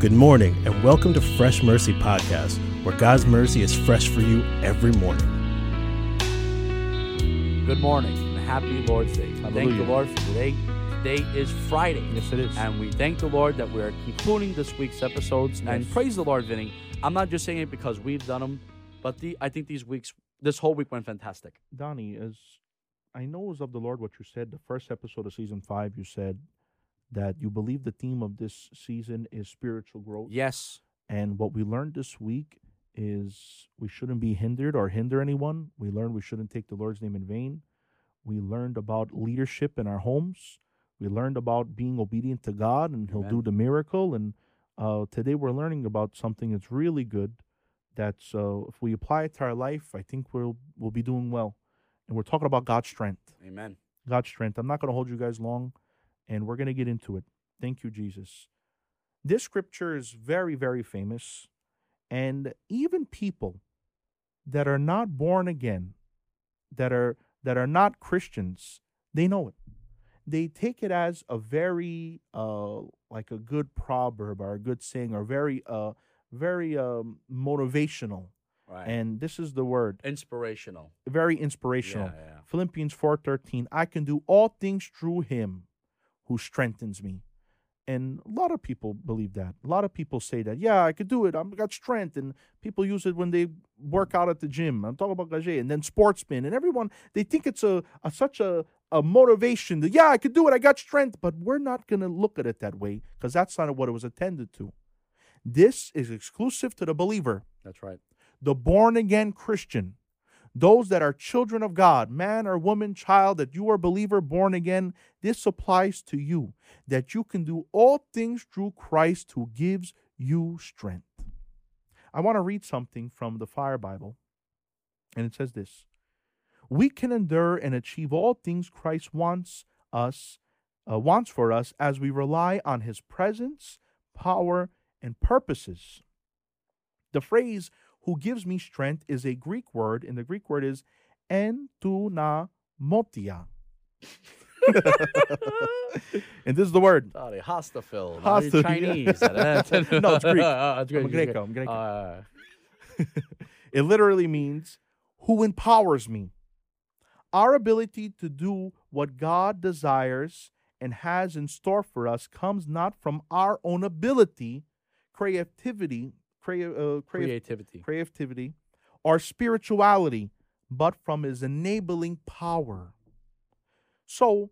Good morning, and welcome to Fresh Mercy Podcast, where God's mercy is fresh for you every morning. Good morning and happy Lord's Day. We Thank the Lord for today. Today is Friday. Yes, it is. And we thank the Lord that we're concluding this week's episodes. And praise the Lord, Vinnie. I'm not just saying it because we've done them, but the I think these weeks, this whole week went fantastic. Donnie, as I know it was of the Lord what you said, the first episode of season five, you said that you believe the theme of this season is spiritual growth. Yes. And what we learned this week is we shouldn't be hindered or hinder anyone. We learned we shouldn't take the Lord's name in vain. We learned about leadership in our homes. We learned about being obedient to God and He'll do the miracle. And uh, today we're learning about something that's really good. That's uh, if we apply it to our life, I think we'll we'll be doing well. And we're talking about God's strength. Amen. God's strength. I'm not going to hold you guys long, and we're going to get into it. Thank you, Jesus. This scripture is very, very famous, and even people that are not born again, that are that are not Christians, they know it. They take it as a very uh like a good proverb or a good saying or very uh very um motivational. Right. And this is the word, Inspirational. very inspirational. Yeah, yeah. Philippians 4:13, I can do all things through him who strengthens me. And a lot of people believe that. A lot of people say that. Yeah, I could do it. I've got strength. And people use it when they work out at the gym. I'm talking about Gage and then sportsmen and everyone. They think it's a, a such a, a motivation that yeah, I could do it. I got strength. But we're not gonna look at it that way because that's not what it was intended to. This is exclusive to the believer That's right. the born again Christian, those that are children of God, man or woman, child, that you are believer, born again, this applies to you, that you can do all things through Christ who gives you strength. I want to read something from the Fire Bible, and it says this We can endure and achieve all things Christ wants us, uh, wants for us as we rely on his presence, power, and purposes. The phrase who gives me strength is a Greek word, and the Greek word is entunamotia. and this is the word. Sorry, Hostafil. Hosta- Chinese. No, it's Greek. Oh, it's Greek. I'm Greek. Greco, I'm Greco. Uh, It literally means who empowers me. Our ability to do what God desires and has in store for us comes not from our own ability, creativity, crea- uh, creative creativity. creativity, or spirituality, but from his enabling power. So,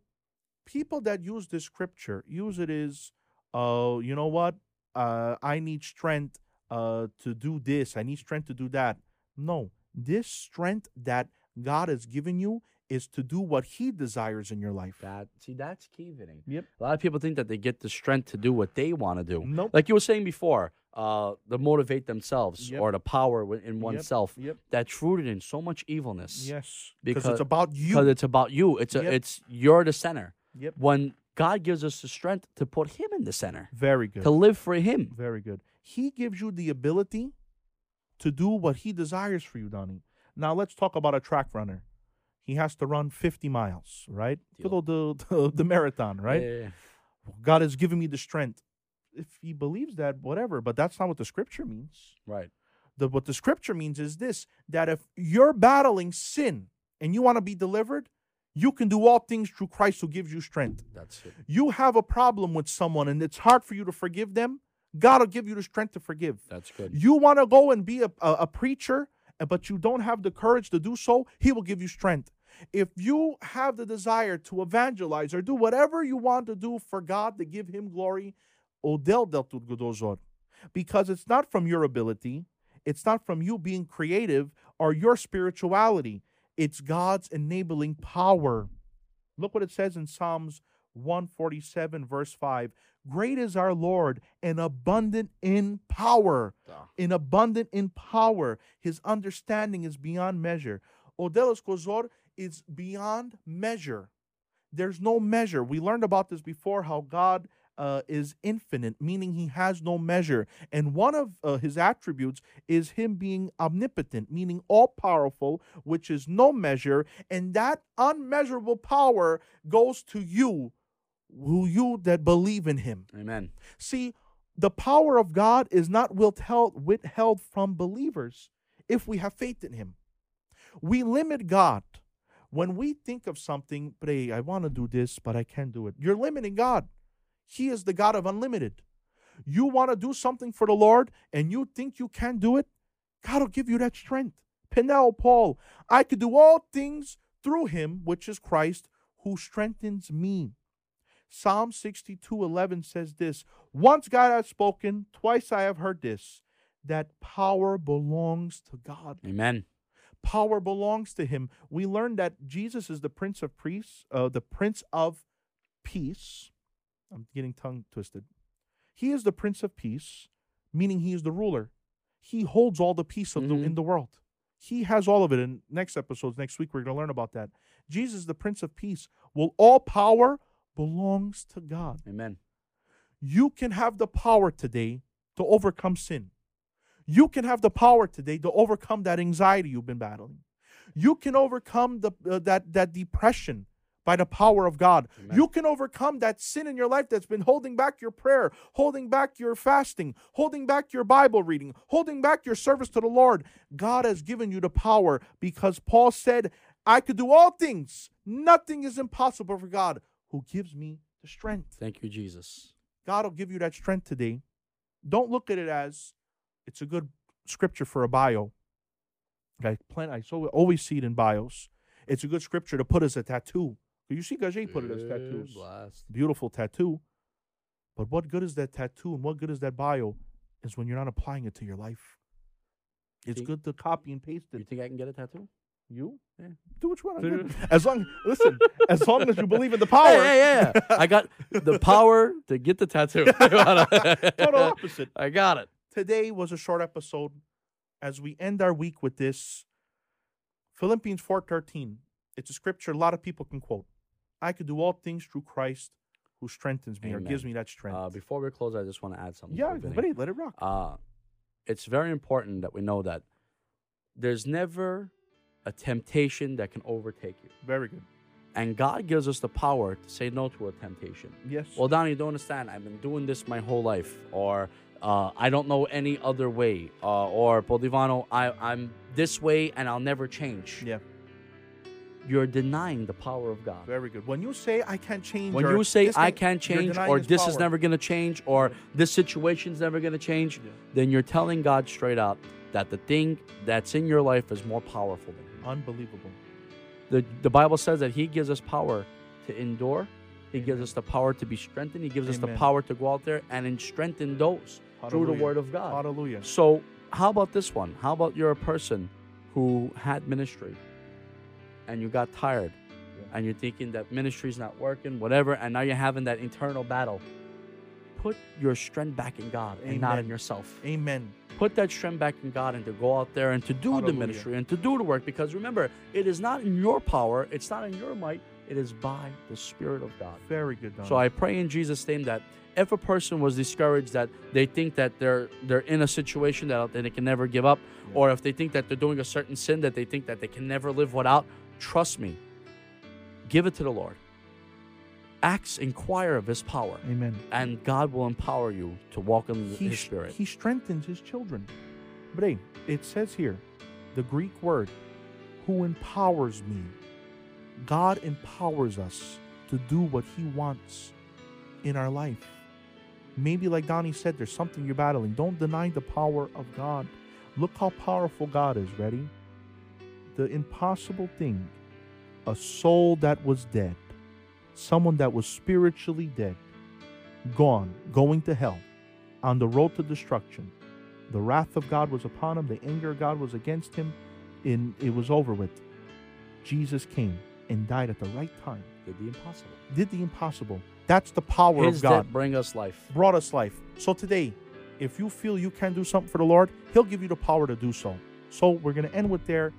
people that use this scripture use it as, uh, you know what? Uh, I need strength uh, to do this. I need strength to do that. No, this strength that God has given you is to do what He desires in your life. That see, that's key, Vinnie. Yep. A lot of people think that they get the strength to do what they want to do. Nope. Like you were saying before, uh, to motivate themselves Yep. or the power in oneself. Yep. That's rooted in so much evilness. Yes. Because it's about you. Because it's about you. It's a, Yep. it's you're the center. Yep. When God gives us the strength to put Him in the center, Very good. to live for Him. Very good. He gives you the ability to do what he desires for you, Donnie. Now let's talk about a track runner. He has to run 50 miles, right? Deal. The, the, the marathon, right? Yeah, yeah, yeah. God has given me the strength. If he believes that, whatever, but that's not what the scripture means. Right. The, what the scripture means is this that if you're battling sin and you want to be delivered, you can do all things through Christ who gives you strength. That's it. You have a problem with someone and it's hard for you to forgive them, God will give you the strength to forgive. That's good. You want to go and be a, a, a preacher, uh, but you don't have the courage to do so, He will give you strength. If you have the desire to evangelize or do whatever you want to do for God to give Him glory, Odel del Tudgodozor. Because it's not from your ability, it's not from you being creative or your spirituality, it's God's enabling power. Look what it says in Psalms 147, verse 5. Great is our Lord and abundant in power. In abundant in power. His understanding is beyond measure. Odelos Kozor is beyond measure. There's no measure. We learned about this before how God uh, is infinite, meaning he has no measure. And one of uh, his attributes is him being omnipotent, meaning all powerful, which is no measure. And that unmeasurable power goes to you, who you that believe in him. Amen. See, the power of God is not withheld, withheld from believers if we have faith in Him. We limit God when we think of something, pray, I want to do this, but I can't do it. You're limiting God. He is the God of unlimited. You want to do something for the Lord and you think you can't do it, God will give you that strength. Penel, Paul, I could do all things through him, which is Christ, who strengthens me. Psalm 62 11 says this Once God has spoken, twice I have heard this, that power belongs to God. Amen. Power belongs to him. We learned that Jesus is the Prince of Priests, uh, the Prince of Peace. I'm getting tongue twisted. He is the Prince of Peace, meaning he is the ruler. He holds all the peace of the, Mhm. in the world. He has all of it. In next episodes, next week, we're going to learn about that. Jesus, the Prince of Peace, will all power belongs to God. Amen. You can have the power today to overcome sin. You can have the power today to overcome that anxiety you've been battling. You can overcome the uh, that that depression by the power of God. Amen. You can overcome that sin in your life that's been holding back your prayer, holding back your fasting, holding back your Bible reading, holding back your service to the Lord. God has given you the power because Paul said, I could do all things. Nothing is impossible for God who gives me the strength. Thank you, Jesus. God will give you that strength today. Don't look at it as it's a good scripture for a bio. I plan I so always see it in bios. It's a good scripture to put as a tattoo. You see Gage put it as tattoos. Blast. Beautiful tattoo. But what good is that tattoo and what good is that bio is when you're not applying it to your life. It's good to copy and paste it. You think I can get a tattoo? You? Yeah. Do what you want. Do I'm it. good. As long listen, as long as you believe in the power. Hey, hey, yeah. I got the power to get the tattoo. Total opposite. I got it. today was a short episode as we end our week with this philippians 4.13 it's a scripture a lot of people can quote i could do all things through christ who strengthens me or gives me that strength Uh, before we close, I just want to add something. yeah but hey, let it rock uh, it's very important that we know that there's never a temptation that can overtake you. very good And God gives us the power to say no to a temptation. yes Well, Donnie, you don't understand. I've been doing this my whole life. Or uh, I don't know any other way. Uh, or, Bolivano, I, I'm this way and I'll never change. yeah You're denying the power of God. very good when you say i can't change When you say I can't- change, or his this is never going to change, or this situation's never going to change, Yeah. then you're telling God straight out that the thing that's in your life is more powerful than Him. unbelievable The, the Bible says that He gives us power to endure, He gives us the power to be strengthened, He gives us the power to go out there and strengthen those through the Word of God. hallelujah So, how about this one? How about you're a person who had ministry and you got tired and you're thinking that ministry's not working, whatever, and now you're having that internal battle? Put your strength back in God and not in yourself. amen Put that strength back in God and to go out there and to do the ministry and to do the work because remember, it is not in your power, it's not in your might, it is by the Spirit of God. very good Don. So I pray in Jesus' name that if a person was discouraged, that they think that they're they're in a situation that they can never give up, or if they think that they're doing a certain sin that they think that they can never live without, trust me, give it to the Lord. Acts inquire of His power, amen and God will empower you to walk in he, His Spirit. he strengthens his children. But hey, it says here, the Greek word, who empowers me. God empowers us to do what he wants in our life. Maybe, like Donnie said, there's something you're battling. Don't deny the power of God. Look how powerful God is. Ready? The impossible thing a soul that was dead, someone that was spiritually dead, gone, going to hell, on the road to destruction. The wrath of God was upon him, the anger of God was against him, and it was over with. Jesus came and died at the right time, Did the impossible. did the impossible. That's the power His of God. death bring us life. Brought us life. So today, if you feel you can do something for the Lord, He'll give you the power to do so. So we're going to end with there.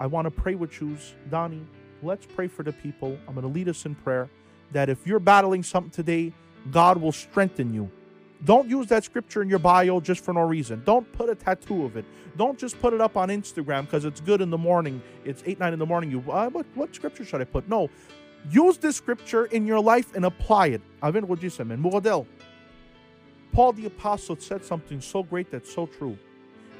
I want to pray with you, Donnie. Let's pray for the people. I'm going to lead us in prayer that if you're battling something today, God will strengthen you. Don't use that scripture in your bio just for no reason. Don't put a tattoo of it. Don't just put it up on Instagram because it's good in the morning. It's 8, 9 in the morning. You, uh, what, what scripture should I put? No. Use this scripture in your life and apply it. A ver, what you say, man. Model. Paul the Apostle said something so great that's so true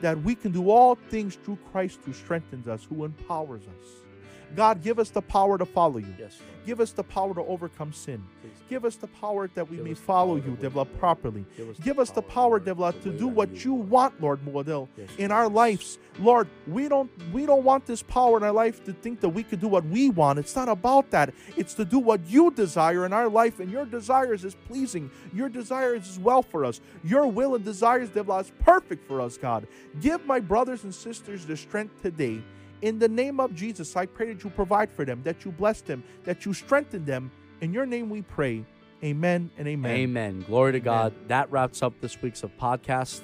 that we can do all things through Christ who strengthens us, who empowers us. God, give us the power to follow you. Yes. Give us the power to overcome sin. Please. Give us the power that we Give may follow you, develop properly. Give us, Give us the power, the to do what you want. Lord Muadil, Yes, in our lives. Lord, we don't we don't want this power in our life to think that we could do what we want. It's not about that. It's to do what you desire in our life, and your desires is pleasing. Your desires is well for us. Your will and desires, develop, is perfect for us, God. Give my brothers and sisters the strength today. In the name of Jesus, I pray that you provide for them, that you bless them, that you strengthen them. In your name we pray. Amen and amen. Amen. Glory to God. That wraps up this week's of podcast.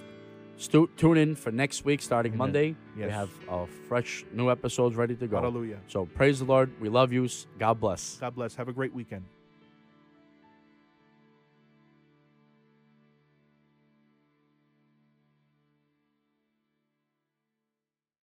Stu- tune in for next week, starting Amen. Monday. We have uh, fresh new episodes ready to go. Hallelujah. So praise the Lord. We love you. God bless. God bless. Have a great weekend.